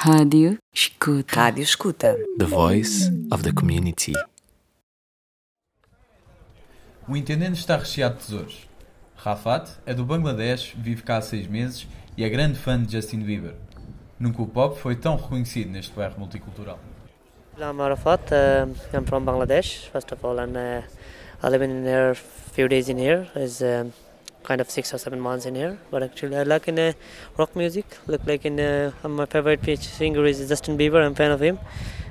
Rádio Escuta. Rádio Escuta. The voice of the community. O intendente está recheado de tesouros. Rafat é do Bangladesh, vive cá há seis meses e é grande fã de Justin Bieber. Nunca o pop foi tão reconhecido neste bairro multicultural. I'm Arafat. Uh, I'm from Bangladesh, first of all, and uh, I live in here few days in here. Is um, kind of six or seven months in here. But actually, I like in uh, rock music. Look like in uh, my favorite singer is Justin Bieber. I'm fan of him,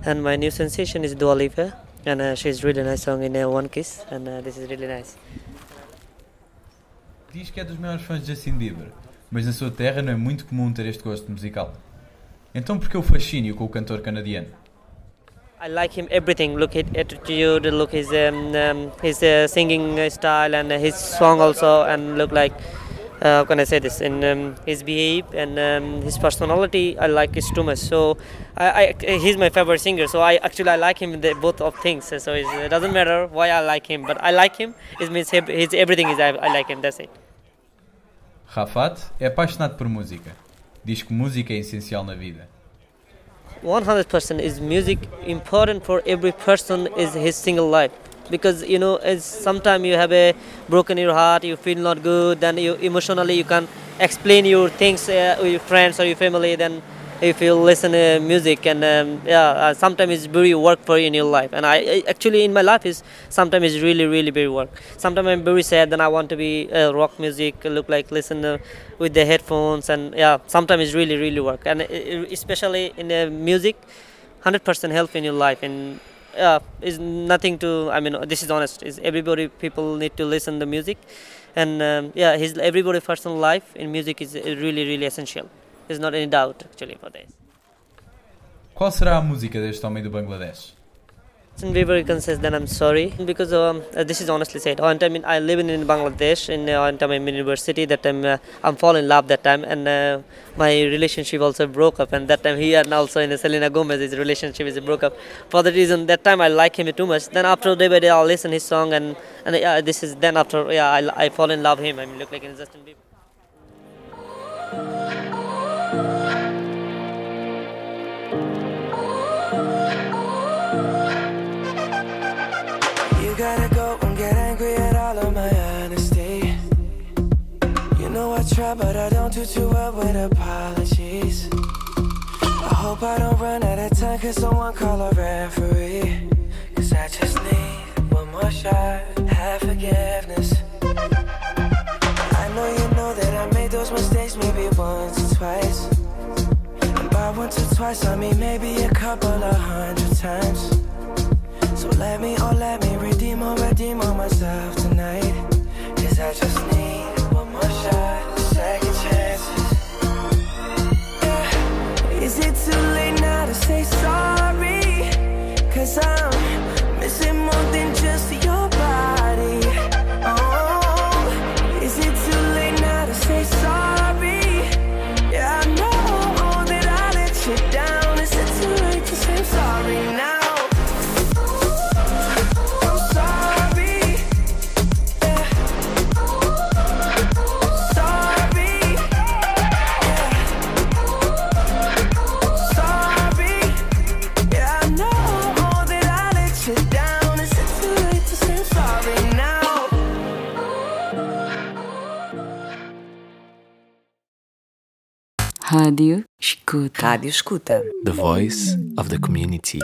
and my new sensation is Dua Lipa, and uh, she's really nice song in uh, One Kiss, and uh, this is really nice. Diz que é dos maiores fãs de Justin Bieber, mas na sua terra não é muito comum ter este gosto musical. Então por que o fascínio com o cantor canadiano? I like him everything. Look his attitude, look his um, um, his uh, singing style, and his song also, and look like uh, how can I say this? And um, his behave and um, his personality, I like is too much. So I, I, he's my favorite singer. So I actually I like him in the, both of things. So it doesn't matter why I like him, but I like him. It means his everything is I, I like him. That's it. Rafat é apaixonado por música. Diz que música é essencial na vida. 100% is music important for every person is his single life. Because you know as sometimes you have a broken your heart you feel not good then you emotionally you can explain your things uh, with your friends or your family then if you listen to music and um, yeah uh, sometimes it's very work for you in your life. And I, actually in my life is sometimes it's really really very work. Sometimes i'm very sad then i want to be uh, rock music look like listen uh, with the headphones and yeah sometimes it's really really work. And especially in the music 100% help in your life. And yeah is nothing to i mean this is honest is everybody people need to listen to music. And um, yeah his everybody personal life in music is really really essential there's not any doubt actually for this. Qual será a música deste homem do Bangladesh? In Bieber can say that I'm sorry because um, uh, this is honestly said. One time I live in, in Bangladesh in uh, one time in university. That time uh, I'm falling in love that time, and uh, my relationship also broke up. And that time he and also in Selena Gomez, his relationship is broke up. For the reason that time I like him too much. Then after day by day I'll listen his song and and yeah, this is then after yeah I, I fall in love him. I mean look like in Justin Bieber. Gotta go and get angry at all of my honesty. You know I try, but I don't do too well with apologies. I hope I don't run out of time, cause someone call a referee. Cause I just need one more shot, have forgiveness. I know you know that I made those mistakes maybe once or twice. Once or twice, I mean maybe a couple of hundred times. So let me, oh let me redeem or redeem on myself tonight Cause I just need one more shot, second chances yeah. Is it too late now to say sorry? Cause I'm Rádio Escuta. Rádio Escuta. The voice of the community.